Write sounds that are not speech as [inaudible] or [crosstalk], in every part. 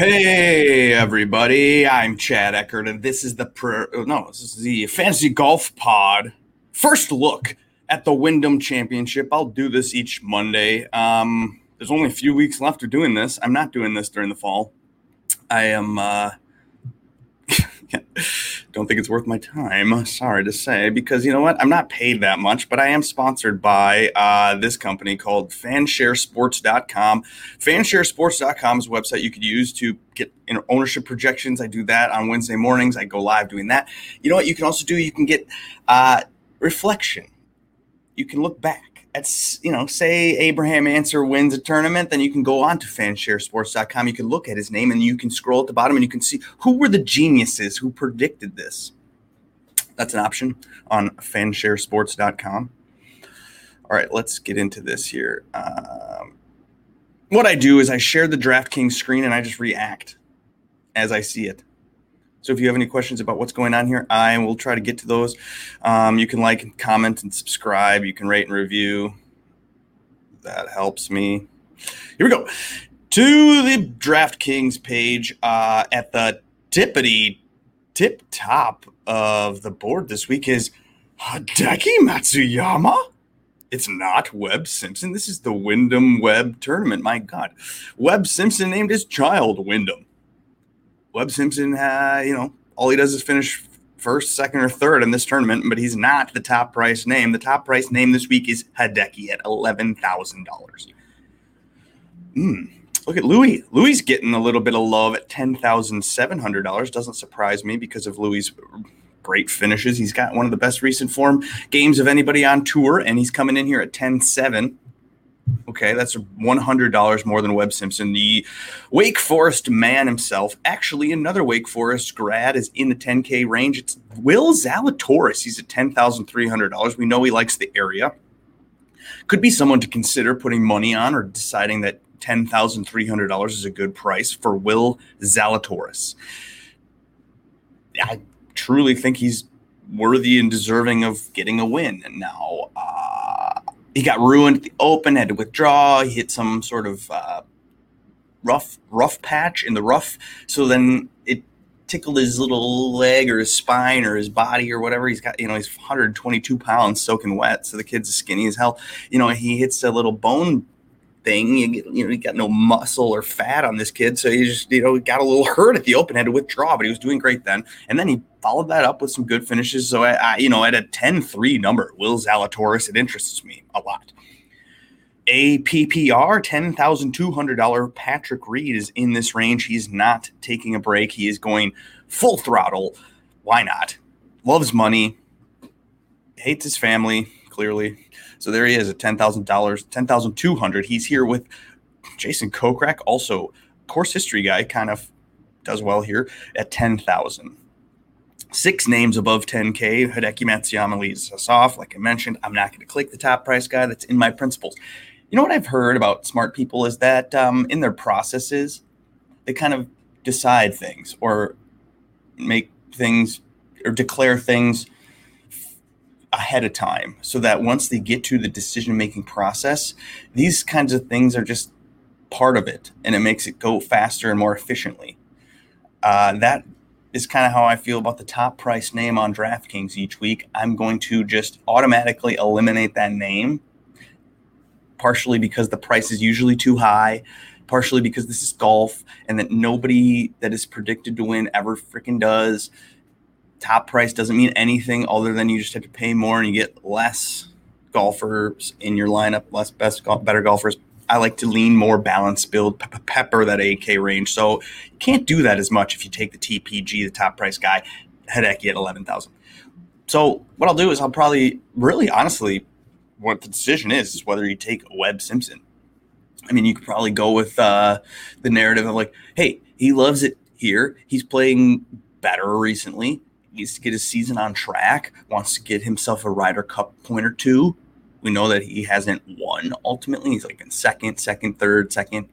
Hey everybody, I'm Chad Eckert, and this is the per- no, this is the Fantasy Golf Pod. First look at the Wyndham Championship. I'll do this each Monday. Um, there's only a few weeks left of doing this. I'm not doing this during the fall. I am uh, don't think it's worth my time. Sorry to say, because you know what? I'm not paid that much, but I am sponsored by uh, this company called fansharesports.com. Fansharesports.com is a website you could use to get ownership projections. I do that on Wednesday mornings. I go live doing that. You know what? You can also do, you can get uh, reflection. You can look back at you know, say Abraham Ancer wins a tournament, then you can go on to fansharesports.com. You can look at his name and you can scroll at the bottom and you can see who were the geniuses who predicted this. That's an option on fansharesports.com. All right, let's get into this here. Um, what I do is I share the DraftKings screen and I just react as I see it. So if you have any questions about what's going on here, I will try to get to those. Um, you can like, comment, and subscribe. You can rate and review. That helps me. Here we go to the DraftKings page uh, at the tippity tip top of the board this week is Hideki Matsuyama. It's not Webb Simpson. This is the Wyndham Webb tournament. My God. Webb Simpson named his child Wyndham. Webb Simpson, uh, you know, all he does is finish first, second, or third in this tournament, but he's not the top price name. The top price name this week is Hideki at eleven thousand dollars. Hmm. Look at Louis. Louis getting a little bit of love at ten thousand seven hundred dollars. Doesn't surprise me because of Louis' great finishes. He's got one of the best recent form games of anybody on tour, and he's coming in here at ten seven. Okay, that's $100 more than Webb Simpson. The Wake Forest man himself, actually, another Wake Forest grad is in the 10K range. It's Will Zalatoris. He's at $10,300. We know he likes the area. Could be someone to consider putting money on or deciding that $10,300 is a good price for Will Zalatoris. I truly think he's worthy and deserving of getting a win. And now, uh, he got ruined at the open, had to withdraw. He hit some sort of uh, rough rough patch in the rough, so then it tickled his little leg or his spine or his body or whatever. He's got, you know, he's 122 pounds soaking wet, so the kid's skinny as hell. You know, he hits a little bone thing. You, get, you know, he got no muscle or fat on this kid, so he just you know got a little [laughs] hurt at the open, had to withdraw, but he was doing great then. And then he followed that up with some good finishes. So I, I you know, at a 10-3 number, Will Zalatoris, it interests me a lot. APPR $10,200 Patrick Reed is in this range. He's not taking a break. He is going full throttle. Why not? Loves money, hates his family, clearly. So there he is at ten thousand dollars, ten thousand two hundred. He's here with Jason Kokrak, also course history guy, kind of does well here at ten thousand. Six names above 10K. Hideki Matsuyama leads us off. Like I mentioned, I'm not going to click the top price guy. That's in my principles. You know what I've heard about smart people is that um, in their processes, they kind of decide things or make things or declare things ahead of time so that once they get to the decision making process, these kinds of things are just part of it and it makes it go faster and more efficiently. Uh, that is kind of how I feel about the top price name on DraftKings each week. I'm going to just automatically eliminate that name, partially because the price is usually too high, partially because this is golf and that nobody that is predicted to win ever freaking does top price doesn't mean anything other than you just have to pay more and you get less golfers in your lineup, less best better golfers. I like to lean more balanced build, pepper that 8K range. So you can't do that as much if you take the TPG, the top price guy, Hideki at 11,000. So what I'll do is I'll probably really honestly, what the decision is, is whether you take Webb Simpson. I mean, you could probably go with uh, the narrative of like, hey, he loves it here. He's playing better recently needs to get his season on track, wants to get himself a Ryder Cup point or two. We know that he hasn't won ultimately. He's like in second, second, third, second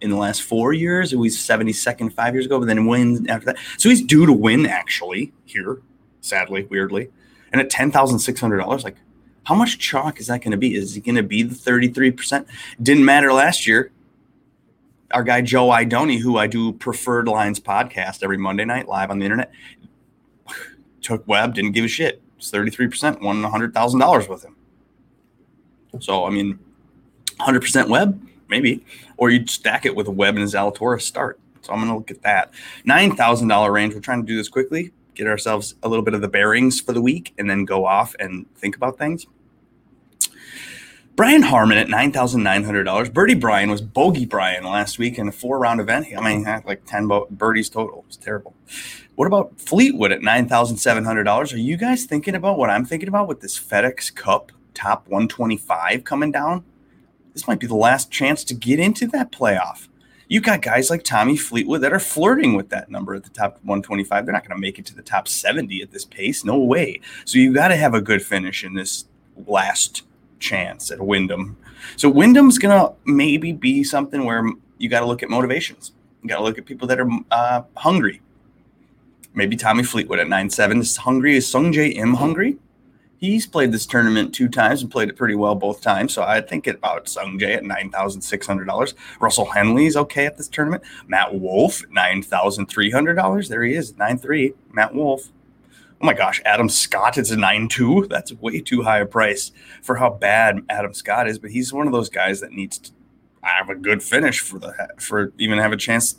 in the last four years. It was 72nd five years ago, but then wins after that. So he's due to win actually here, sadly, weirdly. And at $10,600, like how much chalk is that going to be? Is he going to be the 33%? Didn't matter last year. our guy Joe Idoni, who I do Preferred Lines podcast every Monday night live on the internet, took Webb, didn't give a shit. It's 33%, won $100,000 with him. So, I mean, 100% Webb, maybe. Or you'd stack it with a Webb and a Zalatoris start. So I'm going to look at that. $9,000 range. We're trying to do this quickly, get ourselves a little bit of the bearings for the week, and then go off and think about things. Brian Harman at nine thousand nine hundred dollars. Birdie Brian was bogey Brian last week in a four round event. I mean, had like ten birdies total. It was terrible. What about Fleetwood at nine thousand seven hundred dollars? Are you guys thinking about what I'm thinking about with this FedEx Cup top one twenty five coming down? This might be the last chance to get into that playoff. You got guys like Tommy Fleetwood that are flirting with that number at the top 125. They're not going to make it to the top 70 at this pace. No way. So you got to have a good finish in this last chance at Wyndham. So Wyndham's gonna maybe be something where you got to look at motivations. You got to look at people that are uh, hungry. Maybe Tommy Fleetwood at nine seven is hungry. Is Sungjae Im hungry? He's played this tournament two times and played it pretty well both times. So I think about Sungjae at nine thousand six hundred dollars. Russell Henley's okay at this tournament. Matt Wolff nine thousand three hundred dollars. There he is, nine three. Matt Wolff. oh my gosh, Adam Scott is a 9 2. That's way too high a price for how bad Adam Scott is. But he's one of those guys that needs to have a good finish for the for even have a chance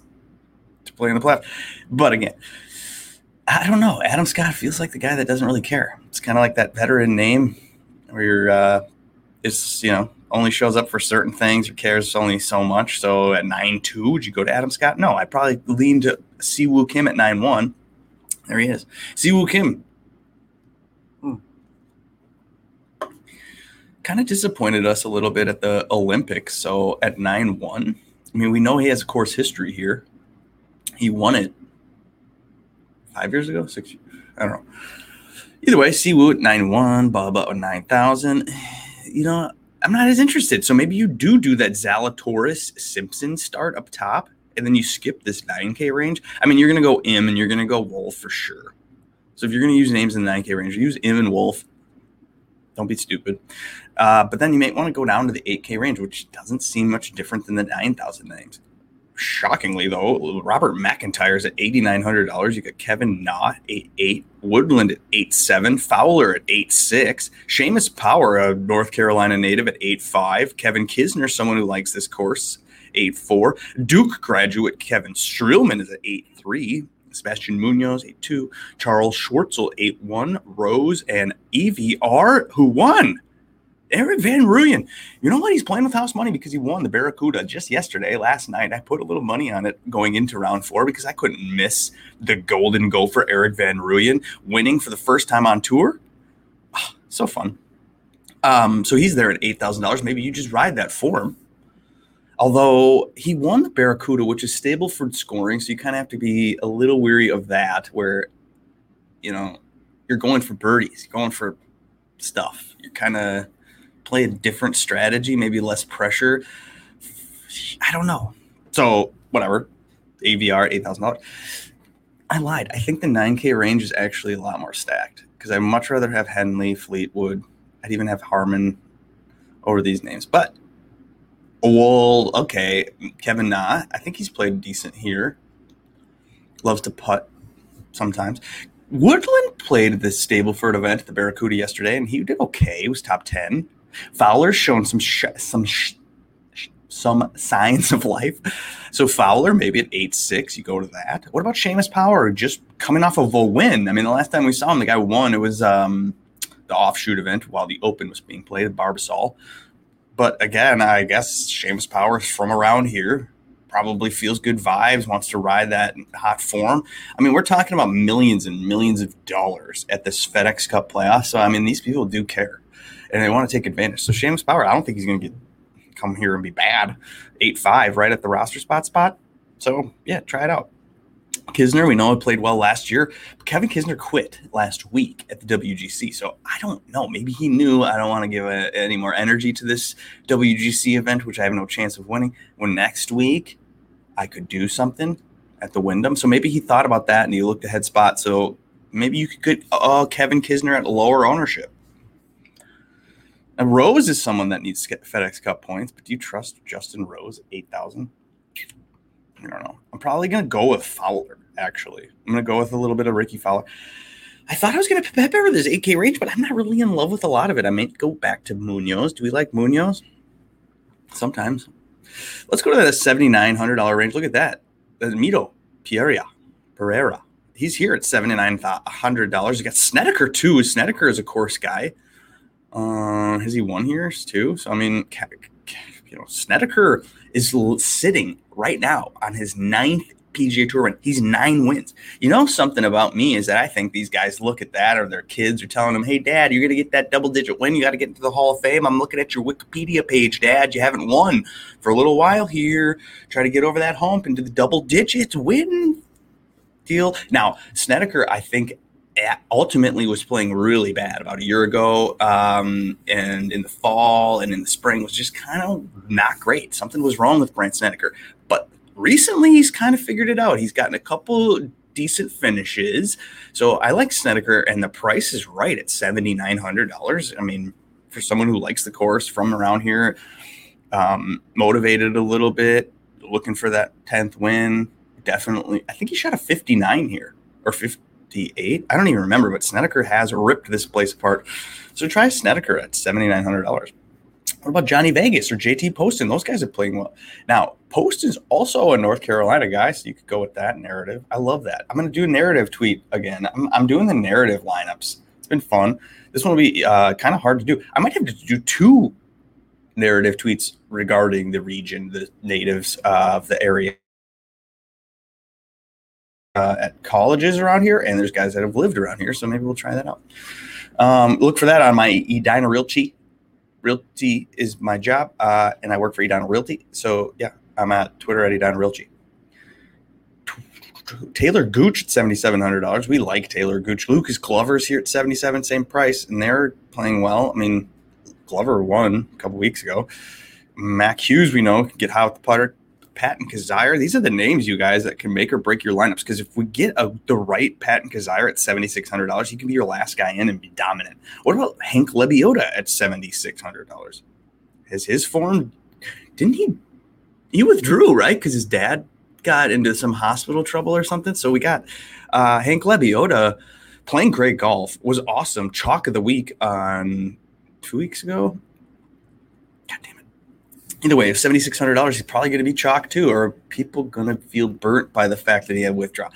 to play in the playoff. But again, I don't know. Adam Scott feels like the guy that doesn't really care. It's kind of like that veteran name where you're, uh, it's, you know, only shows up for certain things or cares only so much. So at 9 2, would you go to Adam Scott? No, I probably lean to Siwoo Kim at 9 1 there he is. Siwoo Kim. Hmm. Kind of disappointed us a little bit at the Olympics. So at 9 1, I mean, we know he has a course history here. He won it five years ago, six years. I don't know. Either way, Siwoo at 9 1, Bubba at 9,000. You know, I'm not as interested. So maybe you do do that Zalatoris Simpson start up top and then you skip this 9K range, I mean, you're going to go Im and you're going to go Wolff for sure. So if you're going to use names in the 9K range, use Im and Wolff. Don't be stupid. Uh, but then you may want to go down to the 8K range, which doesn't seem much different than the 9,000 names. Shockingly, though, Robert McIntyre's at $8,900. You got Kevin Na, 8.8, Woodland at 8.7, Fowler at 8.6, Seamus Power, a North Carolina native, at 8.5, Kevin Kisner, someone who likes this course, 8-4. Duke graduate Kevin Streelman is at 8-3. Sebastian Munoz, 8-2. Charles Schwartzel, 8-1. Rose and EVR, who won? Erik van Rooyen. You know what? He's playing with house money because he won the Barracuda just yesterday, last night. I put a little money on it going into round four because I couldn't miss the golden gopher Erik van Rooyen winning for the first time on tour. Oh, so fun. Um, so he's there at $8,000. Maybe you just ride that for him. Although he won the Barracuda, which is Stableford scoring, so you kind of have to be a little weary of that, where you know you're going for birdies, you're going for stuff. You're kind of play a different strategy, maybe less pressure. I don't know. So whatever, AVR eight thousand dollars. I lied. I think the 9K range is actually a lot more stacked because I'd much rather have Henley, Fleetwood. I'd even have Harman over these names. But well, okay, Kevin Na. I think he's played decent here. Loves to putt sometimes. Woodland played this Stableford event at the Barracuda yesterday, and he did okay. He was top ten. Fowler's shown some sh- some sh- some [laughs] signs of life. So Fowler, maybe at eight six, you go to that. What about Seamus Power? Just coming off of a win. I mean, the last time we saw him, the guy won. It was um, the offshoot event while the Open was being played at Barbasol. But again, I guess Seamus Power from around here, probably feels good vibes, wants to ride that hot form. I mean, we're talking about millions and millions of dollars at this FedEx Cup playoff. So I mean, these people do care and they want to take advantage. So Seamus Power, I don't think he's going to get come here and be bad. Eight five right at the roster spot spot. So yeah, try it out. Kisner, we know, he played well last year. But Kevin Kisner quit last week at the WGC. So I don't know. Maybe he knew I don't want to give a, any more energy to this WGC event, which I have no chance of winning. When next week I could do something at the Wyndham. So maybe he thought about that and he looked ahead spot. So maybe you could get uh, Kevin Kisner at lower ownership. And Rose is someone that needs FedEx Cup points, but do you trust Justin Rose at 8,000? I don't know. I'm probably going to go with Fowler, actually. I'm going to go with a little bit of Rickie Fowler. I thought I was going to pepper this 8K range, but I'm not really in love with a lot of it. I may go back to Munoz. Do we like Munoz? Sometimes. Let's go to that $7,900 range. Look at that. That's Mito Pereira. Pereira. He's here at $7,900. You got Snedeker, too. Snedeker is a course guy. Uh, has he won here, too? So, I mean, you know, Snedeker is sitting right now on his ninth PGA Tour win. He's nine wins. You know something about me is that I think these guys look at that, or their kids are telling them, "Hey, Dad, you're going to get that double digit win. You got to get into the Hall of Fame." I'm looking at your Wikipedia page, Dad. You haven't won for a little while here. Try to get over that hump into the double digits win deal. Now, Snedeker, I think ultimately was playing really bad about a year ago um, and in the fall and in the spring was just kind of not great. Something was wrong with Brandt Snedeker. But recently he's kind of figured it out. He's gotten a couple decent finishes. So I like Snedeker and the price is right at $7,900 I mean for someone who likes the course from around here um, motivated a little bit looking for that 10th win definitely I think he shot a 59 here or 50 58. I don't even remember, but Snedeker has ripped this place apart. So try Snedeker at $7,900. What about Johnny Vegas or JT Poston? Those guys are playing well. Now, Poston's also a North Carolina guy, so you could go with that narrative. I love that. I'm going to do a narrative tweet again. I'm, I'm doing the narrative lineups. It's been fun. This one will be uh, kind of hard to do. I might have to do two narrative tweets regarding the region, the natives of the area uh, at colleges around here, and there's guys that have lived around here. So maybe we'll try that out. Um, look for that on my Edina Realty. Realty is my job, uh, and I work for Edina Realty. So yeah, I'm at Twitter at Edina Realty. Taylor Gooch at seventy seven hundred dollars. We like Taylor Gooch. Lucas Glover's here at seventy seven, same price, and they're playing well. I mean, Glover won a couple weeks ago. Mac Hughes, we know, can get hot with the putter. Patton Kizzire. These are the names, you guys, that can make or break your lineups. Because if we get a, the right Patton Kizzire at seventy six hundred dollars, he can be your last guy in and be dominant. What about Hank Lebioda at seventy six hundred dollars? Has his form? Didn't he? He withdrew right because his dad got into some hospital trouble or something. So we got uh, Hank Lebioda playing great golf was awesome. Chalk of the week on two weeks ago. God damn it either way, if seventy six hundred dollars, he's probably going to be chalk too. Or are people going to feel burnt by the fact that he had withdraw?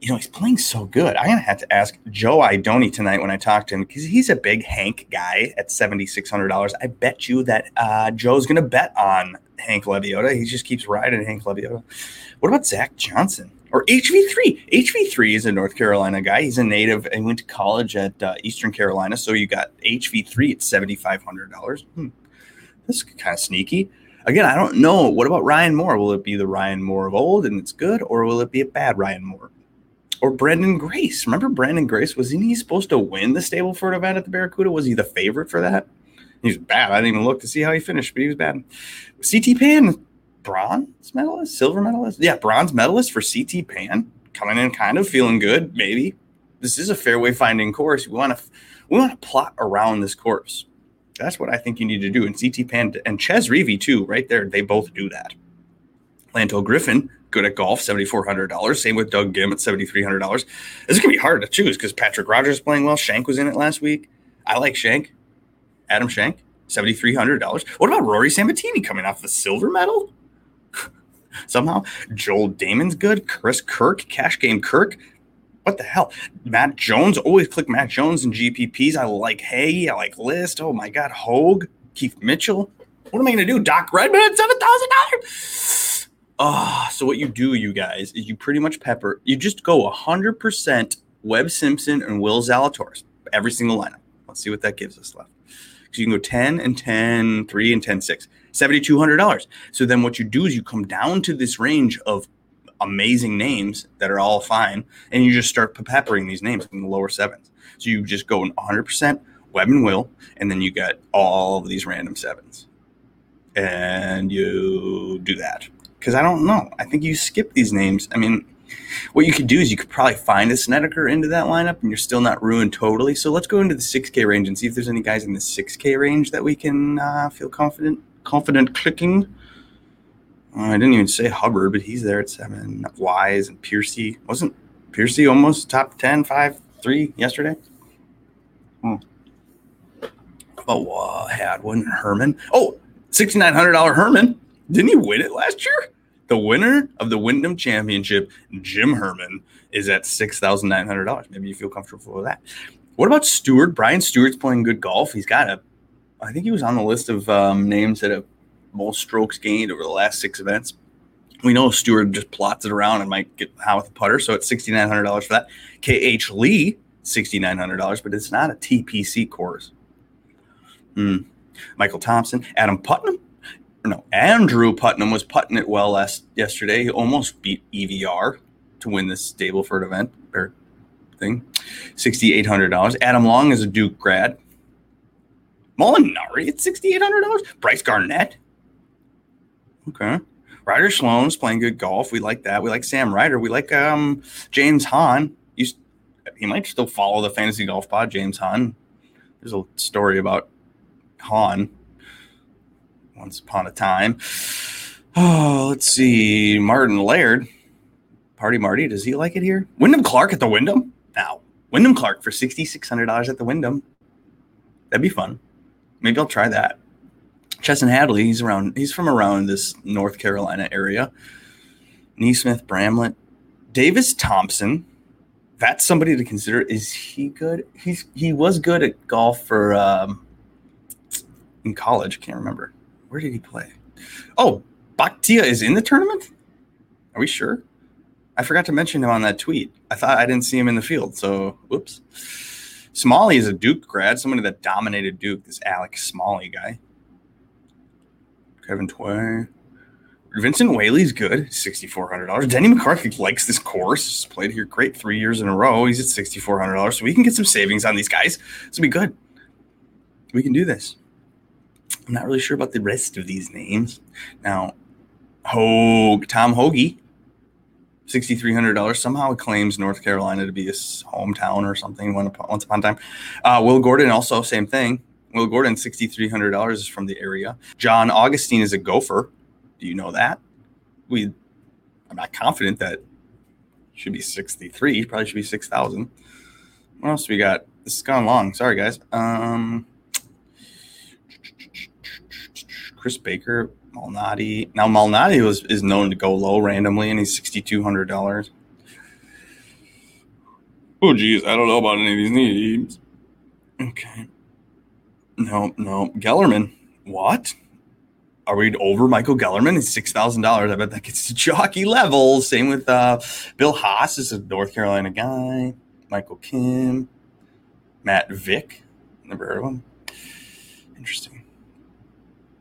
You know, he's playing so good. I'm going to have to ask Joe Idoni tonight when I talk to him because he's a big Hank guy at seventy six hundred dollars. I bet you that uh, Joe's going to bet on Hank Lebioda. He just keeps riding Hank Lebioda. What about Zach Johnson? or HV3. HV3 is a North Carolina guy. He's a native and went to college at uh, Eastern Carolina. So you got HV3 at $7,500. Hmm. This is kind of sneaky. Again, I don't know. What about Ryan Moore? Will it be the Ryan Moore of old and it's good, or will it be a bad Ryan Moore? Or Branden Grace? Remember Branden Grace? Wasn't he supposed to win the Stableford event at the Barracuda? Was he the favorite for that? He was bad. I didn't even look to see how he finished, but he was bad. CT Pan, bronze medalist, silver medalist. Yeah, bronze medalist for CT Pan. Coming in kind of feeling good, maybe. This is a fairway finding course. We want to we want to plot around this course. That's what I think you need to do. And CT Pan and Chez Reavie, too, right there, they both do that. Lanto Griffin, good at golf, $7,400. Same with Doug Ghim at $7,300. This is going to be hard to choose because Patrick Rodgers playing well. Schenk was in it last week. I like Schenk. Adam Schenk, $7,300. What about Rory Sabbatini coming off the silver medal? [laughs] Somehow. Joel Dahmen's good. Chris Kirk, Cash Game Kirk, what the hell? Matt Jones, always click Matt Jones and GPPs. I like Hay, I like List. Oh my God, Hoge, Keith Mitchell. What am I going to do? Doc Redman at $7,000? Oh, so what you do, you guys, is you pretty much pepper, you just go 100% Webb Simpson and Will Zalatoris, every single lineup. Let's see what that gives us left. So you can go 10 and 10, 3 and 10, 6, $7,200. So then what you do is you come down to this range of amazing names that are all fine, and you just start peppering these names in the lower sevens. So you just go 100% Web and Will, and then you get all of these random sevens, and you do that. Because I don't know. I think you skip these names. I mean, what you could do is you could probably find a Snedeker into that lineup, and you're still not ruined totally. So let's go into the 6K range and see if there's any guys in the 6K range that we can uh, feel confident confident clicking. Uh, I didn't even say Hubbard, but he's there at seven. Wise and Piercy. Wasn't Piercy almost top 10, 5, 3 yesterday? Hmm. Oh, uh, Hadwin, Herman. Oh, $6,900 Herman. Didn't he win it last year? The winner of the Wyndham Championship, Jim Herman, is at $6,900. Maybe you feel comfortable with that. What about Stuard? Brian Stuard's playing good golf. He's got a, I think he was on the list of um, names that have most strokes gained over the last six events. We know Stuard just plots it around and might get high with the putter. So it's $6,900 for that. KH Lee, $6,900, but it's not a TPC course. Hmm. Michael Thompson, Adam Putnam. No, Andrew Putnam was putting it well last yesterday. He almost beat EVR to win this Stableford event or thing. $6,800. Adam Long is a Duke grad. Molinari at $6,800. Brice Garnett. Okay. Ryder Sloan's playing good golf. We like that. We like Sam Ryder. We like um, James Hahn. You, he might still follow the fantasy golf pod, James Hahn. There's a story about Hahn once upon a time. Oh, [sighs] let's see. Martin Laird. Party Marty, does he like it here? Wyndham Clark at the Wyndham? Now, Wyndham Clark for $6,600 at the Wyndham. That'd be fun. Maybe I'll try that. Chesson Hadley, he's around. He's from around this North Carolina area. NeSmith, Bramlett, Davis Thompson. That's somebody to consider. Is he good? He's he was good at golf for um, in college. Can't remember where did he play. Oh, Bhatia is in the tournament. Are we sure? I forgot to mention him on that tweet. I thought I didn't see him in the field. So, whoops. Smalley is a Duke grad, somebody that dominated Duke. This Alex Smalley guy. Kevin Tway. Vincent Whaley's good, sixty four hundred dollars. Denny McCarthy likes this course. He's played here great three years in a row. He's at sixty four hundred dollars, so we can get some savings on these guys. This will be good. We can do this. I'm not really sure about the rest of these names. Now, Hoge, Tom Hoge, sixty three hundred dollars. Somehow it claims North Carolina to be his hometown or something. Once upon a time, uh, Will Gordon also same thing. Will Gordon, $6,300 is from the area. John Augenstein is a gopher. Do you know that? We, I'm not confident that should be 63. Probably should be 6,000. What else we got? This has gone long. Sorry, guys. Um, Chris Baker, Malnati. Now Malnati was is known to go low randomly, and he's sixty two hundred dollars. Oh geez, I don't know about any of these names. Okay. No, no. Gellerman. What? Are we over Michael Gellerman? He's six thousand dollars. I bet that gets to jockey levels. Same with uh, Bill Haas is a North Carolina guy. Michael Kim, Matt Vick. Never heard of him. Interesting.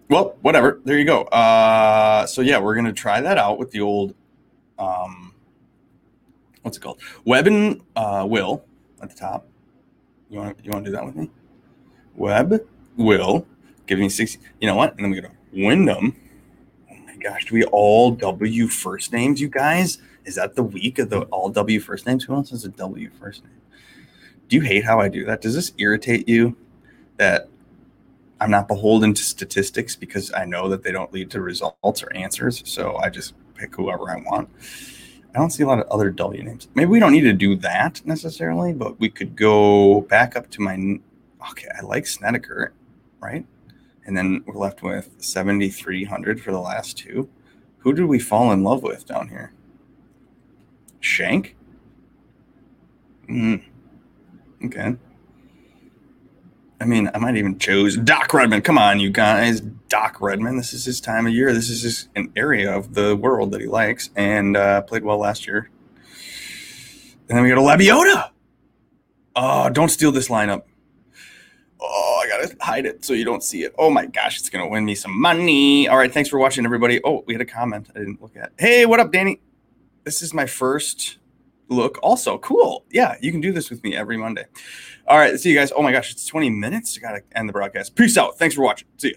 Well, whatever. There you go. Uh, so yeah, we're gonna try that out with the old, um, what's it called? Webb and uh, Will at the top. You want you want to do that with me? Webb will give me 60. You know what? And then we go to Wyndham. Oh my gosh, do we all W first names, you guys? Is that the week of the all W first names? Who else has a W first name? Do you hate how I do that? Does this irritate you that I'm not beholden to statistics because I know that they don't lead to results or answers? So I just pick whoever I want. I don't see a lot of other W names. Maybe we don't need to do that necessarily, but we could go back up to my okay, I like Snedeker, right? And then we're left with 7,300 for the last two. Who did we fall in love with down here? Schenk? Mm. Okay. I mean, I might even choose Doc Redman. Come on, you guys. Doc Redman. This is his time of year. This is just an area of the world that he likes and uh, played well last year. And then we go to Lebioda. Oh, don't steal this lineup. Gotta hide it so you don't see it. Oh my gosh, it's gonna win me some money. All right, thanks for watching, everybody. Oh, we had a comment I didn't look at. Hey, what up, Danny? This is my first look. Also, cool. Yeah, you can do this with me every Monday. All right, see you guys. Oh my gosh, it's 20 minutes. I gotta end the broadcast. Peace out. Thanks for watching. See you.